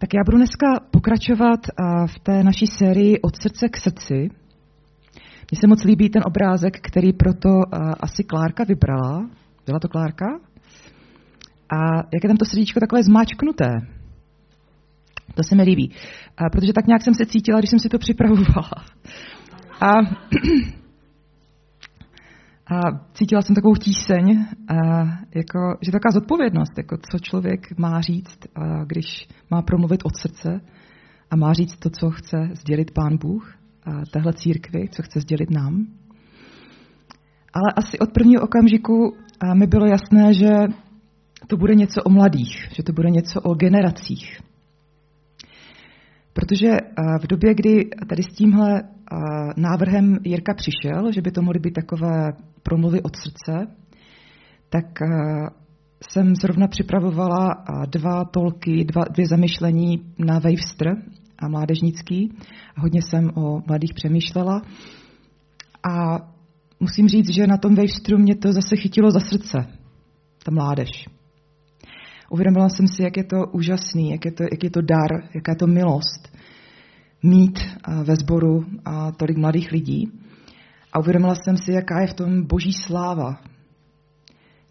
Tak já budu dneska pokračovat v té naší sérii Od srdce k srdci. Mně se moc líbí ten obrázek, který proto asi Klárka vybrala. Byla to Klárka? A jak je tam to srdíčko takové zmáčknuté. To se mi líbí. A protože tak nějak jsem se cítila, když jsem si to připravovala. A a cítila jsem takovou tíseň, a jako, že taková zodpovědnost, jako co člověk má říct, a když má promluvit od srdce a má říct to, co chce sdělit Pán Bůh a téhle církvi, co chce sdělit nám. Ale asi od prvního okamžiku mi bylo jasné, že to bude něco o mladých, že to bude něco o generacích. Protože v době, kdy tady s tímhle návrhem Jirka přišel, že by to mohly být takové promluvy od srdce, tak jsem zrovna připravovala dva tolky, dva, dvě zamyšlení na Wavestr a mládežnický. Hodně jsem o mladých přemýšlela. A musím říct, že na tom Wavestru mě to zase chytilo za srdce, ta mládež. Uvědomila jsem si, jak je to úžasný, jak je to, jak je to dar, jaká je to milost mít ve sboru a tolik mladých lidí. A uvědomila jsem si, jaká je v tom boží sláva.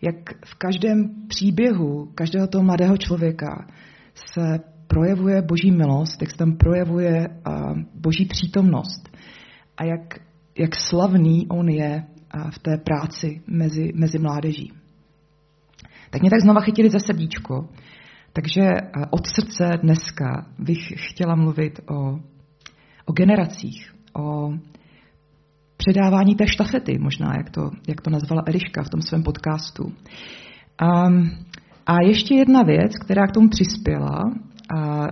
Jak v každém příběhu každého toho mladého člověka se projevuje boží milost, jak se tam projevuje boží přítomnost a jak, jak slavný on je v té práci mezi, mezi mládeží. Tak mě tak znova chytili za srdíčko. Takže od srdce dneska bych chtěla mluvit o, o generacích, o předávání té štafety, možná, jak to, jak to nazvala Eliška v tom svém podcastu. A, a ještě jedna věc, která k tomu přispěla. A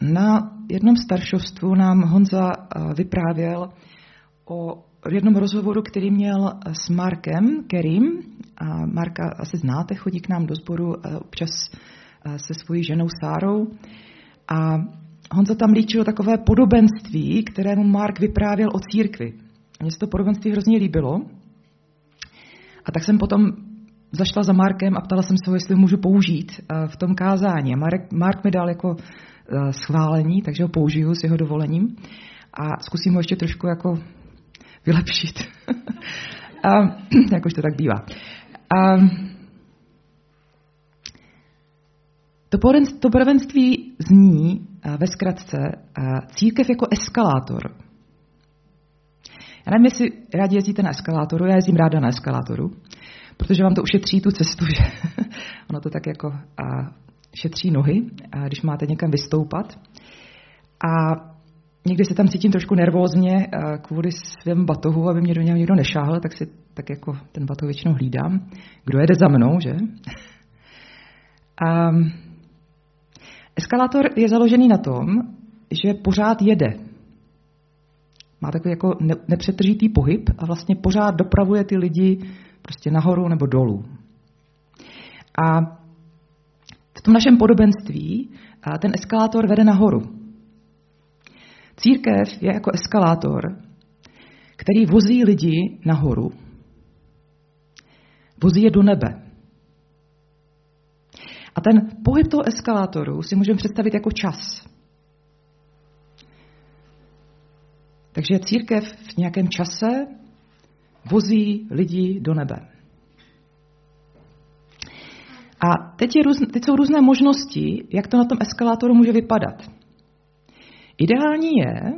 na jednom staršovstvu nám Honza vyprávěl o jednom rozhovoru, který měl s Markem Kerim. A Marka asi znáte, chodí k nám do sboru občas se svojí ženou Sárou. A Honza tam líčil takové podobenství, kterému Mark vyprávěl o církvi. Mně se to podobenství hrozně líbilo. A tak jsem potom zašla za Markem a ptala jsem se ho, jestli ho můžu použít eh, v tom kázání. Mark, Mark mi dal jako eh, schválení, takže ho použiju s jeho dovolením. A zkusím ho ještě trošku jako vylepšit. a, jak už to tak bývá. A, to, to podobenství zní eh, ve zkratce církev jako eskalátor. Já nevím, jestli rádi jezdíte na eskalátoru, já jezdím ráda na eskalátoru, protože vám to ušetří tu cestu, že ono to tak jako a šetří nohy, a když máte někam vystoupat. A někdy se tam cítím trošku nervózně kvůli svém batohu, aby mě do něho někdo nešáhl, tak si tak jako ten batoh většinou hlídám. Kdo jede za mnou, že? A eskalátor je založený na tom, že pořád jede má takový jako nepřetržitý pohyb a vlastně pořád dopravuje ty lidi prostě nahoru nebo dolů. A v tom našem podobenství ten eskalátor vede nahoru. Církev je jako eskalátor, který vozí lidi nahoru. Vozí je do nebe. A ten pohyb toho eskalátoru si můžeme představit jako čas. Takže církev v nějakém čase vozí lidi do nebe. A teď, je růz, teď jsou různé možnosti, jak to na tom eskalátoru může vypadat. Ideální je,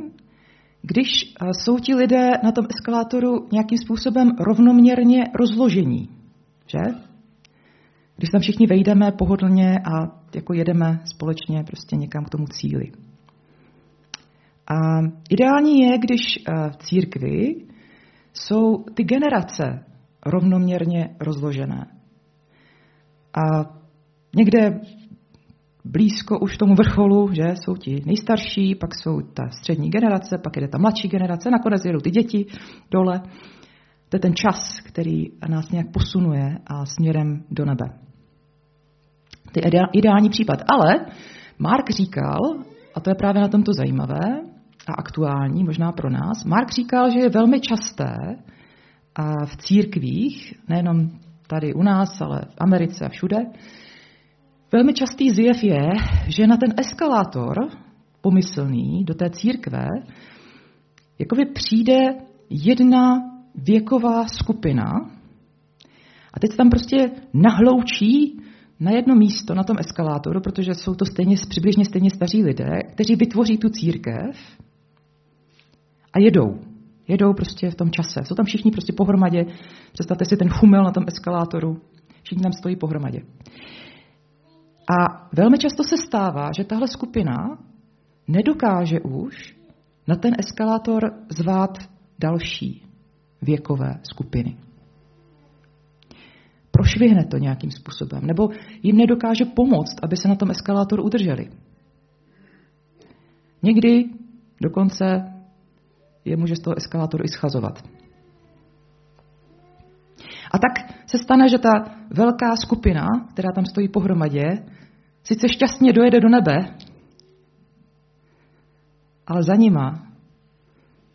když eh, jsou ti lidé na tom eskalátoru nějakým způsobem rovnoměrně rozložení. Že? Když tam všichni vejdeme pohodlně a jako jedeme společně prostě někam k tomu cíli. A ideální je, když eh, v církvi jsou ty generace rovnoměrně rozložené. A někde blízko už tomu vrcholu, že jsou ti nejstarší, pak jsou ta střední generace, pak jde ta mladší generace, nakonec jedou ty děti dole. To je ten čas, který nás nějak posunuje a směrem do nebe. To je ideální případ. Ale Mark říkal, a to je právě na tomto zajímavé, a aktuální, možná pro nás. Mark říkal, že je velmi časté v církvích, nejenom tady u nás, ale v Americe a všude, Velmi častý zjev je, že na ten eskalátor pomyslný do té církve jakoby přijde jedna věková skupina a teď se tam prostě nahloučí na jedno místo na tom eskalátoru, protože jsou to stejně, přibližně stejně staří lidé, kteří vytvoří tu církev a jedou. Jedou prostě v tom čase. Jsou tam všichni prostě pohromadě. Představte si ten chumel na tom eskalátoru. Všichni tam stojí pohromadě. A velmi často se stává, že tahle skupina nedokáže už na ten eskalátor zvát další věkové skupiny. Prošvihne to nějakým způsobem, nebo jim nedokáže pomoct, aby se na tom eskalátoru udrželi. Někdy dokonce je může z toho eskalátoru i schazovat. A tak se stane, že ta velká skupina, která tam stojí pohromadě, sice šťastně dojede do nebe, ale za nima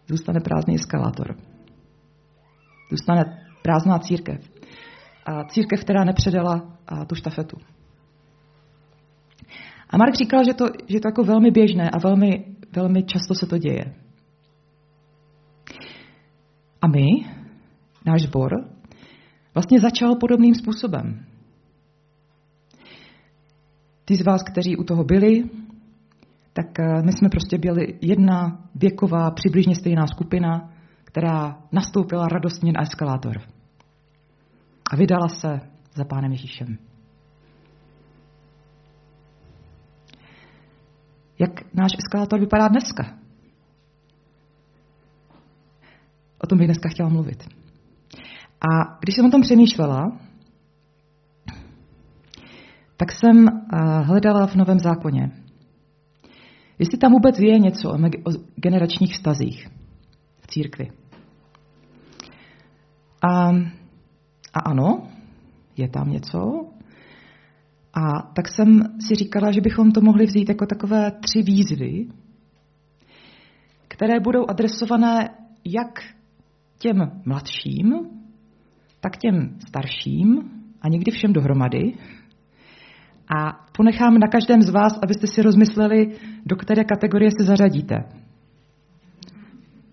zůstane prázdný eskalátor. Zůstane prázdná církev. A církev, která nepředala a, tu štafetu. A Mark říkal, že to, že to jako velmi běžné a velmi, velmi často se to děje. A my, náš sbor, vlastně začal podobným způsobem. Ty z vás, kteří u toho byli, tak eh, my jsme prostě byli jedna věková, přibližně stejná skupina, která nastoupila radostně na eskalátor a vydala se za pánem Ježíšem. Jak náš eskalátor vypadá dneska? O tom bych dneska chtěla mluvit. A když jsem o tom přemýšlela, tak jsem eh, hledala v Novém zákoně, jestli tam vůbec je něco o generačních vztazích v církvi. A, a ano, je tam něco. A tak jsem si říkala, že bychom to mohli vzít jako takové tři výzvy, které budou adresované jak těm mladším, tak těm starším a někdy všem dohromady. A ponechám na každém z vás, abyste si rozmysleli, do které kategorie se zařadíte.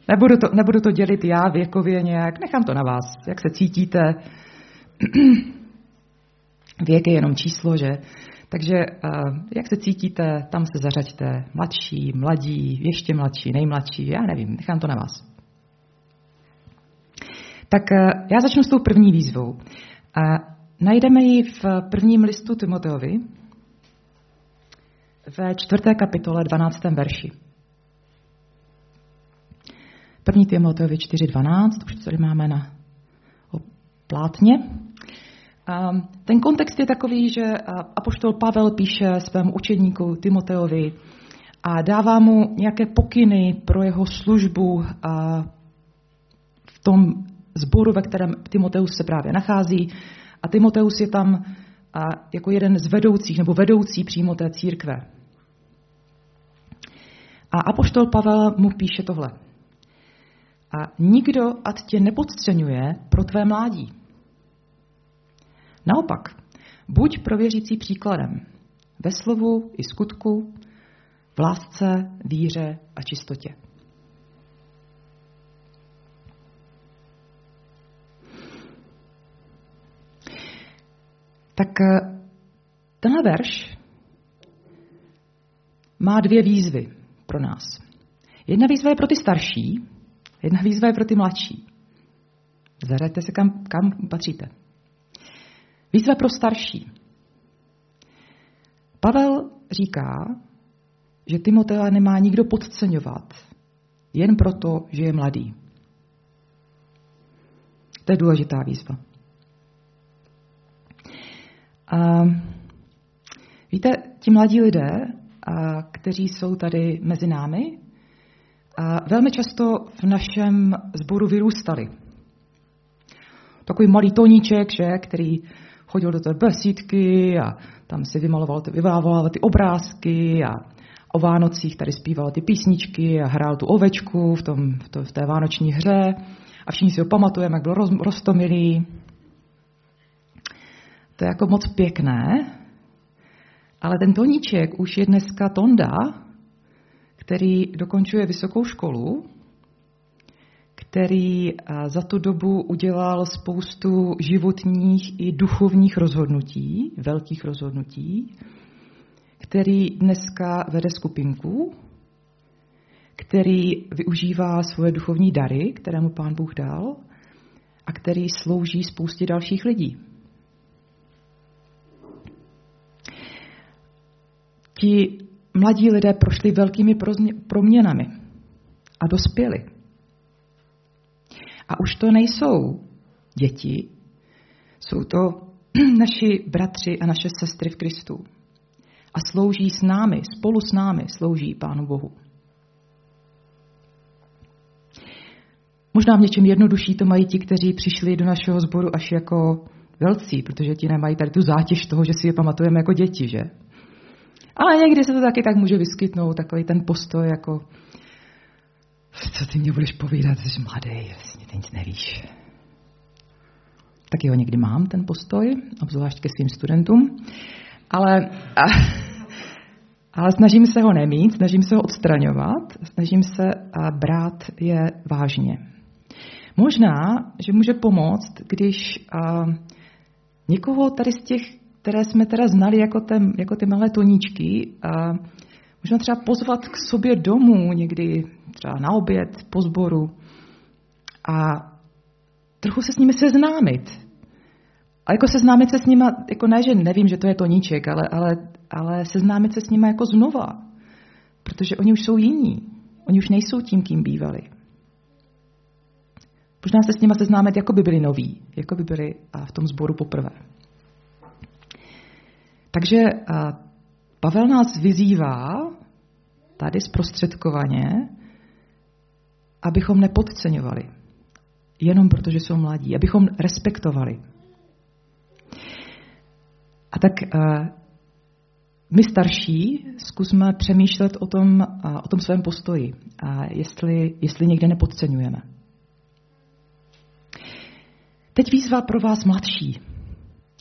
Nebudu to, nebudu to dělit já věkově nějak, nechám to na vás, jak se cítíte. Věk je jenom číslo, že? Takže jak se cítíte, tam se zařaďte. Mladší, mladí, ještě mladší, nejmladší, já nevím, nechám to na vás. Tak eh, já začnu s tou první výzvou. Najdeme ji v prvním listu Timoteovi ve čtvrté kapitole 12. verši. První Timoteovi 4.12, už tady máme na plátně. Ten kontext je takový, že apoštol Pavel píše svému učedníku Timoteovi a dává mu nějaké pokyny pro jeho službu v tom zboru, ve kterém Timoteus se právě nachází. A Timoteus je tam a jako jeden z vedoucích nebo vedoucí přímo té církve. A apoštol Pavel mu píše tohle. A nikdo ať tě nepodceňuje pro tvé mládí. Naopak, buď prověřící příkladem ve slovu i skutku, v lásce, víře a čistotě. Tak eh, tenhle verš má dvě výzvy pro nás. Jedna výzva je pro ty starší, jedna výzva je pro ty mladší. Zaraďte se, kam, kam patříte. Výzva pro starší. Pavel říká, že Timotea nemá nikdo podceňovat, jen proto, že je mladý. To je důležitá výzva. A víte, ti mladí lidé, a, kteří jsou tady mezi námi, a velmi často v našem sboru vyrůstali. Takový malý toníček, že, který chodil do té besídky a tam si vymaloval, vyvával ty obrázky a o Vánocích tady zpíval ty písničky a hrál tu ovečku v, tom, v, to, v té vánoční hře a všichni si ho pamatujeme, jak byl roz, roztomilý. To je jako moc pěkné, Ale ten Toníček už je dneska Tonda, který dokončuje vysokou školu, který za tu dobu udělal spoustu životních i duchovních rozhodnutí, velkých rozhodnutí, který dneska vede skupinku, který využívá svoje duchovní dary, které mu pán Bůh dal, a který slouží spoustě dalších lidí. Ti mladí lidé prošli velkými proměnami a dospěli. A už to nejsou děti, jsou to naši bratři a naše sestry v Kristu. A slouží s námi, spolu s námi slouží Pánu Bohu. Možná v něčem jednodušší to mají ti, kteří přišli do našeho sboru až jako velcí, protože ti nemají tady tu zátěž toho, že si je pamatujeme jako děti, že? Ale někdy se to taky tak může vyskytnout, takový ten postoj jako co ty mě budeš povídat, jsi mladý, vlastně ty nic nevíš. Taky ho někdy mám, ten postoj, obzvlášť ke svým studentům. Ale, a, ale snažím se ho nemít, snažím se ho odstraňovat, snažím se brát je vážně. Možná, že může pomoct, když a, někoho tady z těch, které jsme teda znali jako, ten, jako ty malé toníčky, a, možná třeba pozvat k sobě domů někdy třeba na oběd, po sboru a trochu se s nimi seznámit. A jako seznámit se s nimi, jako ne, že nevím, že to je toníček, ale, ale, ale seznámit se s nimi jako znova. Protože oni už jsou jiní. Oni už nejsou tím, kým bývali. Možná se s nimi seznámit, jako by byli noví, jako by byli v tom sboru poprvé. Takže Pavel nás vyzývá tady zprostředkovaně, abychom nepodceňovali, jenom protože jsou mladí, abychom respektovali. A tak uh, my starší zkusme přemýšlet o tom, uh, o tom svém postoji, a jestli, jestli někde nepodceňujeme. Teď výzva pro vás mladší.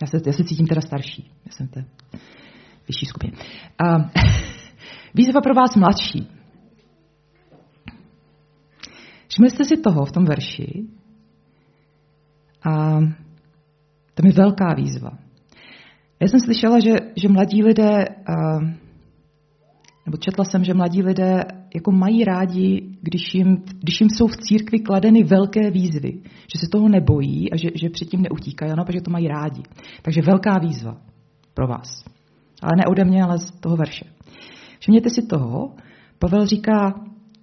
Já se, já se cítím teda starší. Já jsem té vyšší skupině. Uh, výzva pro vás mladší. Všimli jste si toho v tom verši? A to je velká výzva. Já jsem slyšela, že, že mladí lidé, nebo četla jsem, že mladí lidé jako mají rádi, když jim, když jim jsou v církvi kladeny velké výzvy, že se toho nebojí a že, že předtím neutíkají, ano, protože to mají rádi. Takže velká výzva pro vás. Ale ne ode mě, ale z toho verše. Všimněte si toho, Pavel říká,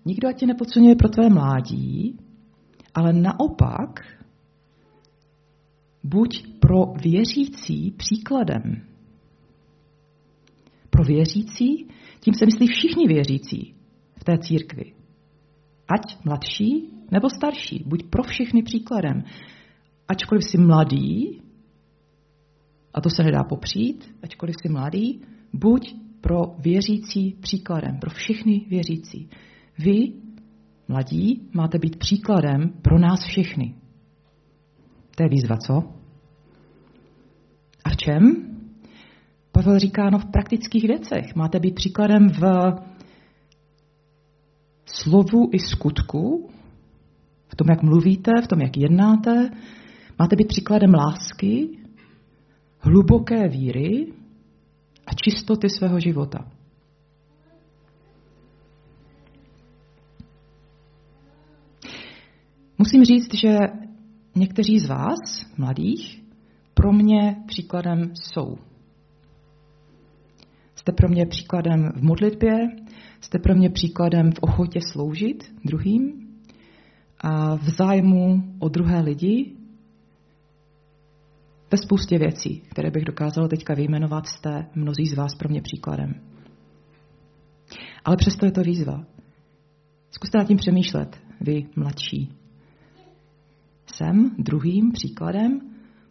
Nikdo tě nepodceňuje pro tvé mládí, ale naopak buď pro věřící příkladem. Pro věřící, tím se myslí všichni věřící té církvi. Ať mladší nebo starší, buď pro všechny příkladem. Ačkoliv jsi mladý, a to se nedá popřít, ačkoliv jsi mladý, buď pro věřící příkladem, pro všechny věřící. Vy, mladí, máte být příkladem pro nás všechny. To je výzva, co? A v čem? Pavel říká, no v praktických věcech. Máte být příkladem v slovu i skutku, v tom, jak mluvíte, v tom, jak jednáte. Máte být příkladem lásky, hluboké víry a čistoty svého života. Musím říct, že někteří z vás, mladých, pro mě příkladem jsou. Jste pro mě příkladem v modlitbě, jste pro mě příkladem v ochotě sloužit druhým a v zájmu o druhé lidi. Ve spoustě věcí, které bych dokázala teďka vyjmenovat, jste mnozí z vás pro mě příkladem. Ale přesto je to výzva. Zkuste nad tím přemýšlet, vy mladší jsem druhým příkladem.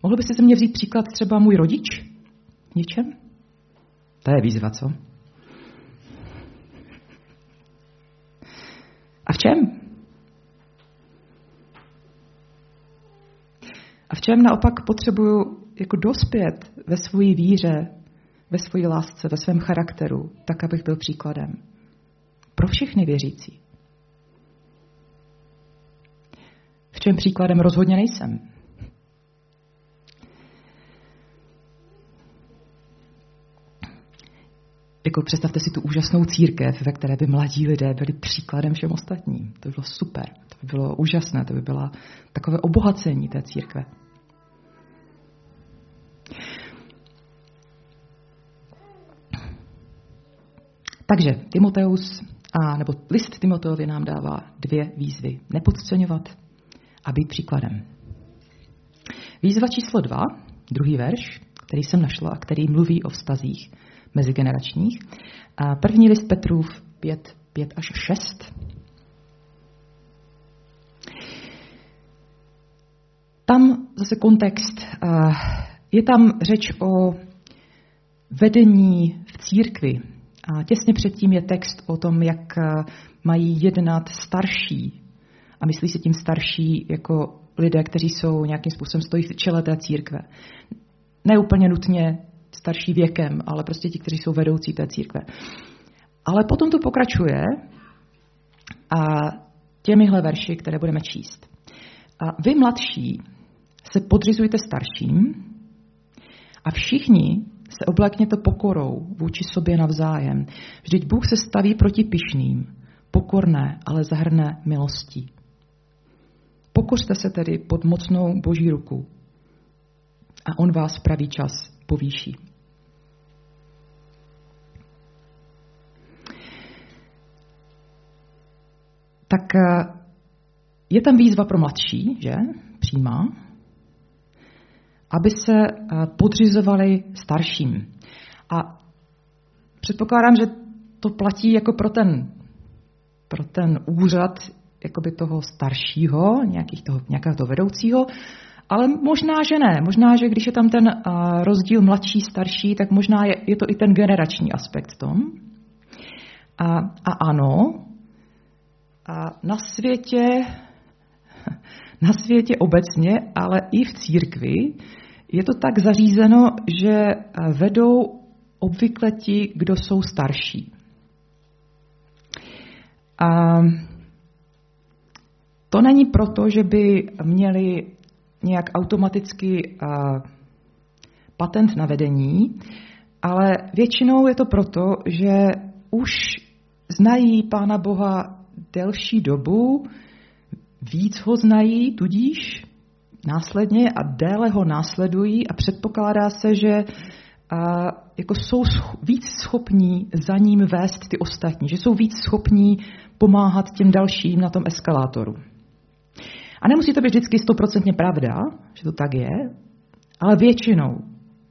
Mohl byste se mě vzít příklad třeba můj rodič? Něčem? To je výzva, co? A v čem? A v čem naopak potřebuju jako dospět ve své víře ve své lásce, ve svém charakteru, tak abych byl příkladem. Pro všechny věřící. V čem příkladem rozhodně nejsem. Jako představte si tu úžasnou církev, ve které by mladí lidé byli příkladem všem ostatním. To by bylo super, to by bylo úžasné, to by bylo takové obohacení té církve. Takže Timoteus, a, nebo list Timoteovi nám dává dvě výzvy. Nepodceňovat a být příkladem. Výzva číslo dva, druhý verš, který jsem našla a který mluví o vztazích mezigeneračních. A první list Petrův 5, 5 až 6. Tam zase kontext, je tam řeč o vedení v církvi. A těsně předtím je text o tom, jak mají jednat starší. A myslí se tím starší jako lidé, kteří jsou nějakým způsobem stojí v čele té církve. Ne úplně nutně starší věkem, ale prostě ti, kteří jsou vedoucí té církve. Ale potom to pokračuje a těmihle verši, které budeme číst. A vy mladší se podřizujte starším a všichni se oblekněte pokorou vůči sobě navzájem. Vždyť Bůh se staví proti pišným, pokorné, ale zahrne milostí. Pokořte se tedy pod mocnou boží ruku a on vás v pravý čas povýší. Tak eh, je tam výzva pro mladší, že? Přímá. Aby se eh, podřizovali starším. A předpokládám, že to platí jako pro ten, pro ten úřad jakoby toho staršího, nějakých toho, nějakého toho vedoucího, ale možná, že ne. Možná, že když je tam ten rozdíl mladší, starší, tak možná je, je to i ten generační aspekt v tom. A, a ano, a na světě, na světě obecně, ale i v církvi, je to tak zařízeno, že vedou obvykle ti, kdo jsou starší. A to není proto, že by měli nějak automaticky patent na vedení, ale většinou je to proto, že už znají Pána Boha delší dobu, víc ho znají, tudíž následně a déle ho následují a předpokládá se, že a, jako jsou scho- víc schopní za ním vést ty ostatní, že jsou víc schopní pomáhat těm dalším na tom eskalátoru. A nemusí to být vždycky stoprocentně pravda, že to tak je, ale většinou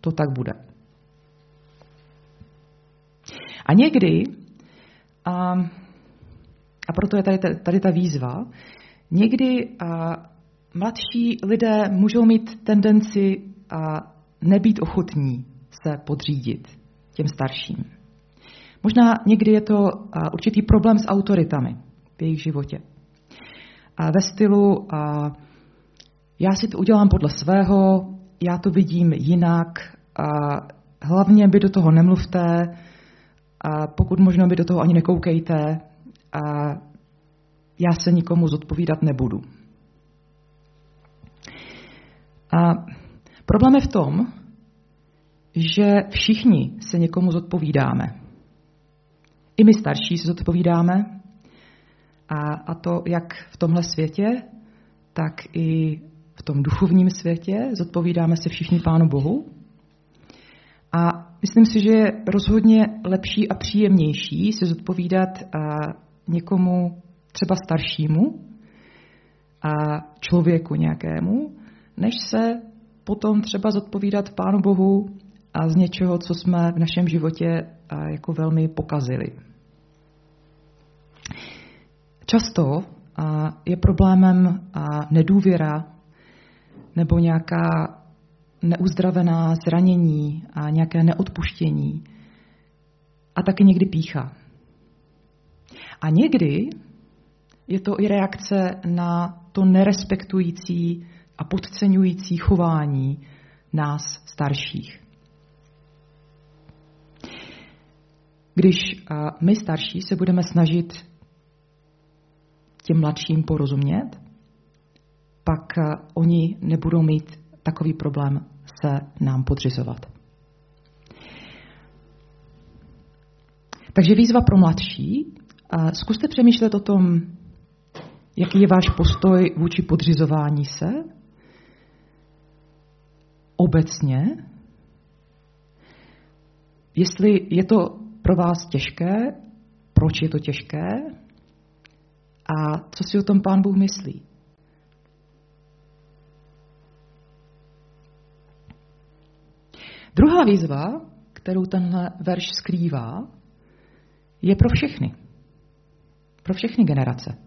to tak bude. A někdy, a, a proto je tady, tady ta výzva, někdy a, mladší lidé můžou mít tendenci a, nebýt ochotní se podřídit těm starším. Možná někdy je to a, určitý problém s autoritami v jejich životě a ve stylu a já si to udělám podle svého, já to vidím jinak a hlavně by do toho nemluvte a pokud možno by do toho ani nekoukejte a já se nikomu zodpovídat nebudu. A problém je v tom, že všichni se někomu zodpovídáme. I my starší se zodpovídáme, a, a to jak v tomhle světě, tak i v tom duchovním světě zodpovídáme se všichni Pánu Bohu. A myslím si, že je rozhodně lepší a příjemnější se zodpovídat a někomu třeba staršímu a člověku nějakému, než se potom třeba zodpovídat Pánu Bohu a z něčeho, co jsme v našem životě jako velmi pokazili. Často je problémem nedůvěra nebo nějaká neuzdravená zranění a nějaké neodpuštění a taky někdy pícha. A někdy je to i reakce na to nerespektující a podceňující chování nás starších. když my starší se budeme snažit těm mladším porozumět, pak oni nebudou mít takový problém se nám podřizovat. Takže výzva pro mladší. Zkuste přemýšlet o tom, jaký je váš postoj vůči podřizování se obecně. Jestli je to pro vás těžké, proč je to těžké a co si o tom pán Bůh myslí. Druhá výzva, kterou tenhle verš skrývá, je pro všechny. Pro všechny generace.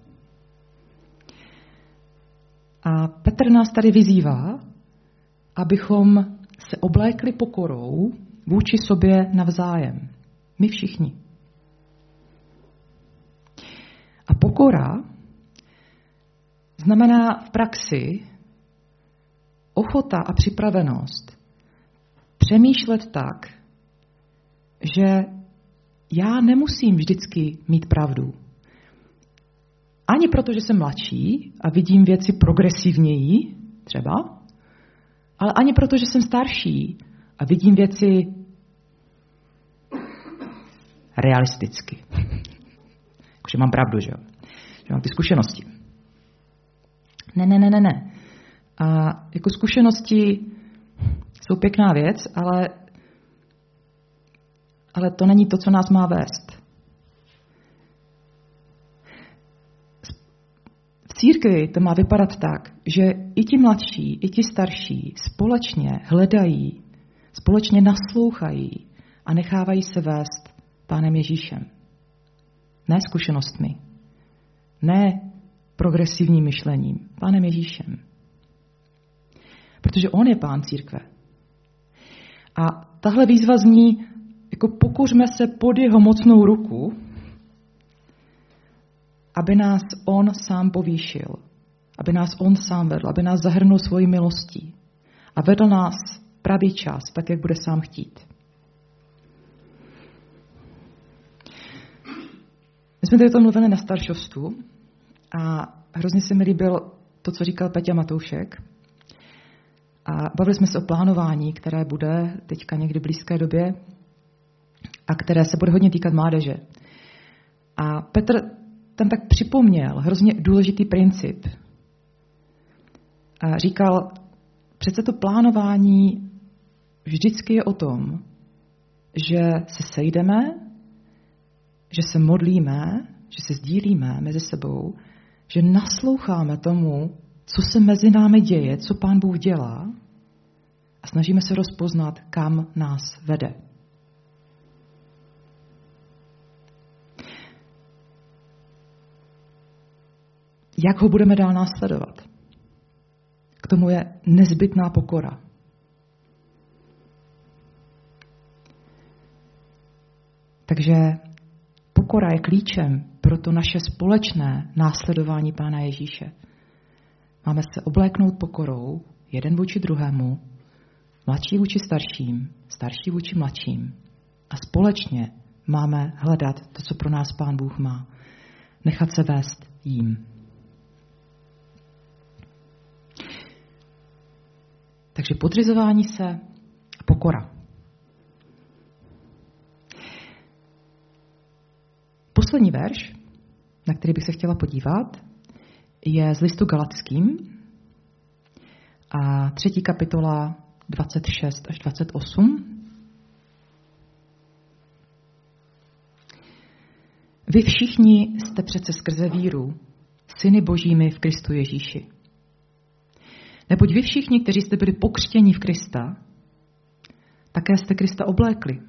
A Petr nás tady vyzývá, abychom se oblékli pokorou vůči sobě navzájem. My všichni. Pokora znamená v praxi ochota a připravenost přemýšlet tak, že já nemusím vždycky mít pravdu. Ani proto, že jsem mladší a vidím věci progresivněji, třeba, ale ani proto, že jsem starší a vidím věci realisticky. Jakože mám pravdu, že jo? Mám ty zkušenosti. Ne, ne, ne, ne, ne. A jako zkušenosti jsou pěkná věc, ale, ale to není to, co nás má vést. V církvi to má vypadat tak, že i ti mladší, i ti starší společně hledají, společně naslouchají a nechávají se vést Pánem Ježíšem. Ne zkušenostmi, ne progresivním myšlením, Pánem Ježíšem. Protože On je Pán církve. A tahle výzva zní, jako pokuřme se pod jeho mocnou ruku, aby nás on sám povýšil, aby nás on sám vedl, aby nás zahrnul svojí milostí a vedl nás pravý čas, tak, jak bude sám chtít. My jsme tady to mluvili na staršostu a hrozně se mi líbil to, co říkal Peťa Matoušek. A bavili jsme se o plánování, které bude teďka někdy v blízké době a které se bude hodně týkat mládeže. A Petr tam tak připomněl hrozně důležitý princip. A říkal, přece to plánování vždycky je o tom, že se sejdeme, že se modlíme, že se sdílíme mezi sebou, že nasloucháme tomu, co se mezi námi děje, co Pán Bůh dělá a snažíme se rozpoznat, kam nás vede. Jak ho budeme dál následovat? K tomu je nezbytná pokora. Takže pokora je klíčem pro to naše společné následování Pána Ježíše. Máme se obléknout pokorou jeden vůči druhému, mladší vůči starším, starší vůči mladším a společně máme hledat to, co pro nás Pán Bůh má. Nechat se vést jím. Takže podřizování se a pokora. Poslední verš, na který bych se chtěla podívat, je z listu Galackým a třetí kapitola 26 až 28. Vy všichni jste přece skrze víru syny božími v Kristu Ježíši. Neboť vy všichni, kteří jste byli pokřtěni v Krista, také jste Krista oblékli.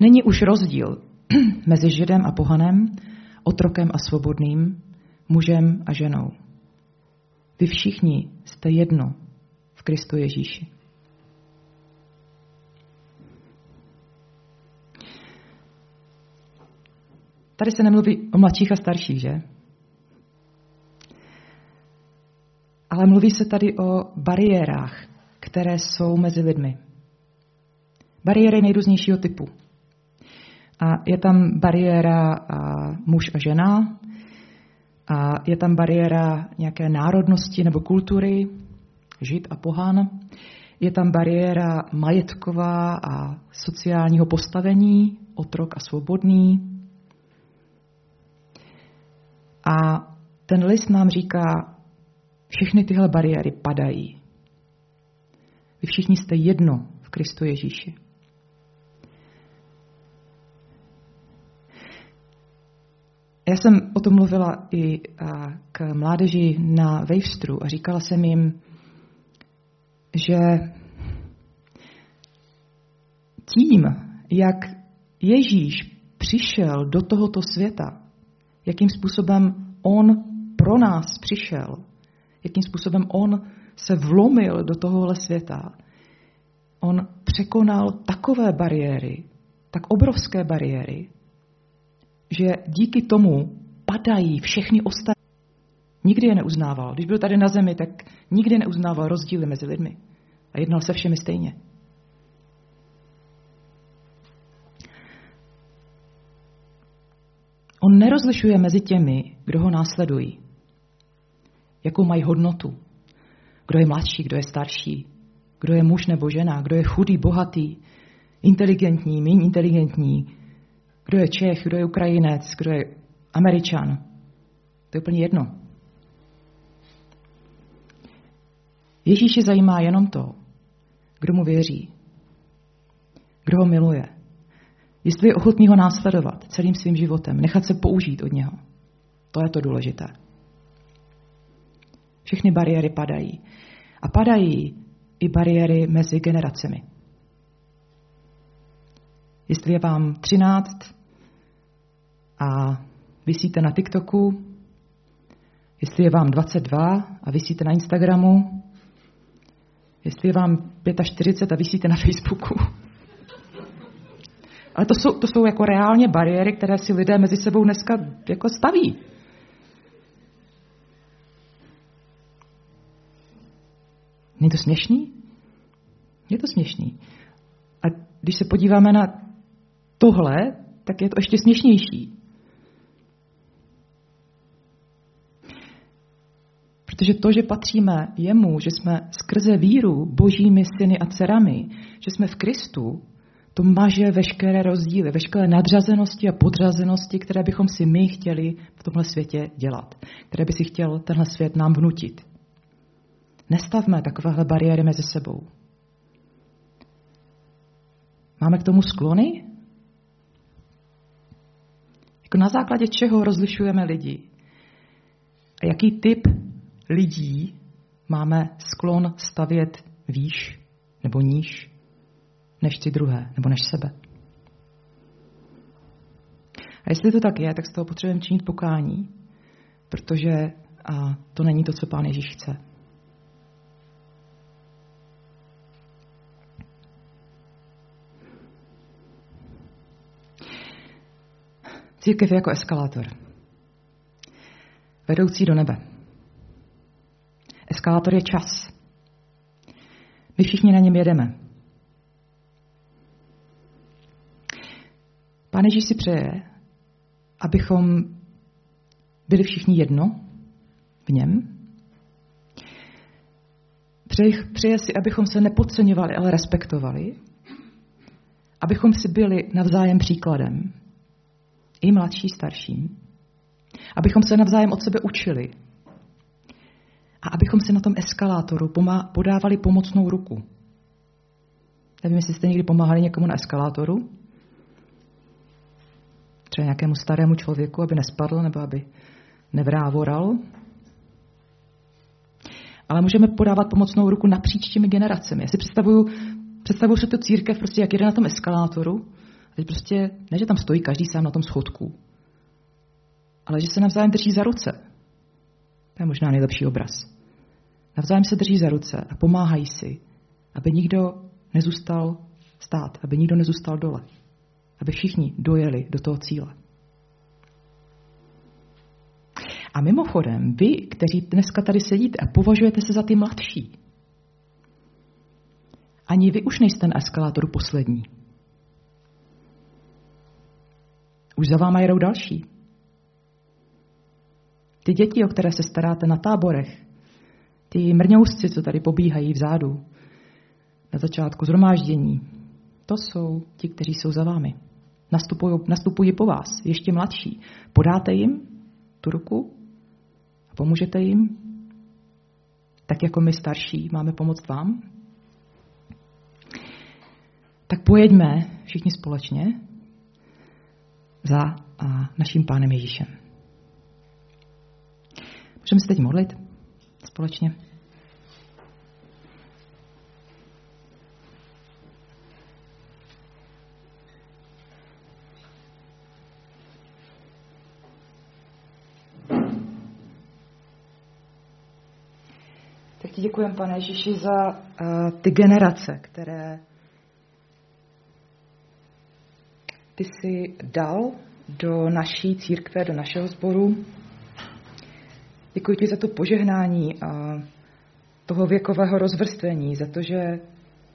Není už rozdíl mezi Židem a pohanem, otrokem a svobodným, mužem a ženou. Vy všichni jste jedno v Kristu Ježíši. Tady se nemluví o mladších a starších, že? Ale mluví se tady o bariérách, které jsou mezi lidmi. Bariéry nejrůznějšího typu. A je tam bariéra a muž a žena, a je tam bariéra nějaké národnosti nebo kultury, žid a pohán. Je tam bariéra majetková a sociálního postavení, otrok a svobodný. A ten list nám říká, všechny tyhle bariéry padají. Vy všichni jste jedno v Kristu Ježíši. Já jsem o tom mluvila i k mládeži na Wavestru a říkala jsem jim, že tím, jak Ježíš přišel do tohoto světa, jakým způsobem on pro nás přišel, jakým způsobem on se vlomil do tohohle světa, on překonal takové bariéry, tak obrovské bariéry, že díky tomu padají všechny ostatní. Nikdy je neuznával. Když byl tady na zemi, tak nikdy neuznával rozdíly mezi lidmi. A jednal se všemi stejně. On nerozlišuje mezi těmi, kdo ho následují. Jakou mají hodnotu. Kdo je mladší, kdo je starší. Kdo je muž nebo žena. Kdo je chudý, bohatý. Inteligentní, méně inteligentní. Kdo je Čech, kdo je Ukrajinec, kdo je Američan. To je úplně jedno. Ježíši zajímá jenom to, kdo mu věří, kdo ho miluje, jestli je ochotný ho následovat celým svým životem, nechat se použít od něho. To je to důležité. Všechny bariéry padají. A padají i bariéry mezi generacemi. Jestli je vám 13 a vysíte na TikToku, jestli je vám 22 a vysíte na Instagramu, jestli je vám 45 a vysíte na Facebooku. Ale to jsou, to jsou jako reálně bariéry, které si lidé mezi sebou dneska jako staví. Není to směšný? Je to směšný. A když se podíváme na tohle, tak je to ještě směšnější. Protože to, že patříme jemu, že jsme skrze víru božími syny a dcerami, že jsme v Kristu, to maže veškeré rozdíly, veškeré nadřazenosti a podřazenosti, které bychom si my chtěli v tomhle světě dělat, které by si chtěl tenhle svět nám vnutit. Nestavme takovéhle bariéry mezi sebou. Máme k tomu sklony? Jako na základě čeho rozlišujeme lidi? A jaký typ lidí máme sklon stavět výš nebo níž než ty druhé, nebo než sebe. A jestli to tak je, tak z toho potřebujeme činit pokání, protože a to není to, co Pán Ježíš chce. Církev je jako eskalátor, vedoucí do nebe. Eskalátor je čas. My všichni na něm jedeme. Pane Ježíš si přeje, abychom byli všichni jedno v něm. Přeje, přeje si, abychom se nepodceňovali, ale respektovali. Abychom si byli navzájem příkladem. I mladší, starším. Abychom se navzájem od sebe učili, a abychom si na tom eskalátoru podávali pomocnou ruku. Nevím, jestli jste někdy pomáhali někomu na eskalátoru. Třeba nějakému starému člověku, aby nespadl nebo aby nevrávoral. Ale můžeme podávat pomocnou ruku napříč těmi generacemi. Já si představuju, představuju si tu církev, prostě jak jede na tom eskalátoru. A prostě, ne, že tam stojí každý sám na tom schodku, ale že se navzájem drží za ruce. To je možná nejlepší obraz. Navzájem se drží za ruce a pomáhají si, aby nikdo nezůstal stát, aby nikdo nezůstal dole, aby všichni dojeli do toho cíle. A mimochodem, vy, kteří dneska tady sedíte a považujete se za ty mladší, ani vy už nejste na eskalátoru poslední. Už za váma jedou další. Ty děti, o které se staráte na táborech, ty mrňousci, co tady pobíhají vzadu, na začátku zhromáždění, to jsou ti, kteří jsou za vámi. Nastupují, nastupují po vás, ještě mladší. Podáte jim tu ruku a pomůžete jim, tak jako my starší máme pomoct vám? Tak pojeďme všichni společně za naším pánem Ježíšem. Můžeme se teď modlit společně? Tak ti děkujeme, pane Ježíši, za uh, ty generace, které ty jsi dal do naší církve, do našeho sboru. Děkuji ti za to požehnání a toho věkového rozvrstvení, za to, že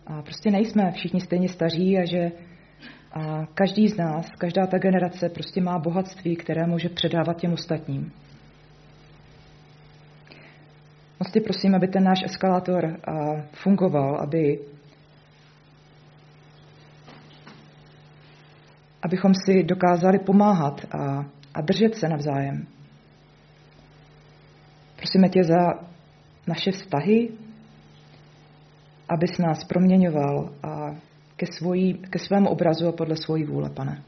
a prostě nejsme všichni stejně staří a že a každý z nás, každá ta generace prostě má bohatství, které může předávat těm ostatním. Moc tě prosím, aby ten náš eskalátor fungoval, aby, abychom si dokázali pomáhat a, a držet se navzájem. Prosíme tě za naše vztahy, abys nás proměňoval a ke, svojí, ke svému obrazu a podle svojí vůle, pane.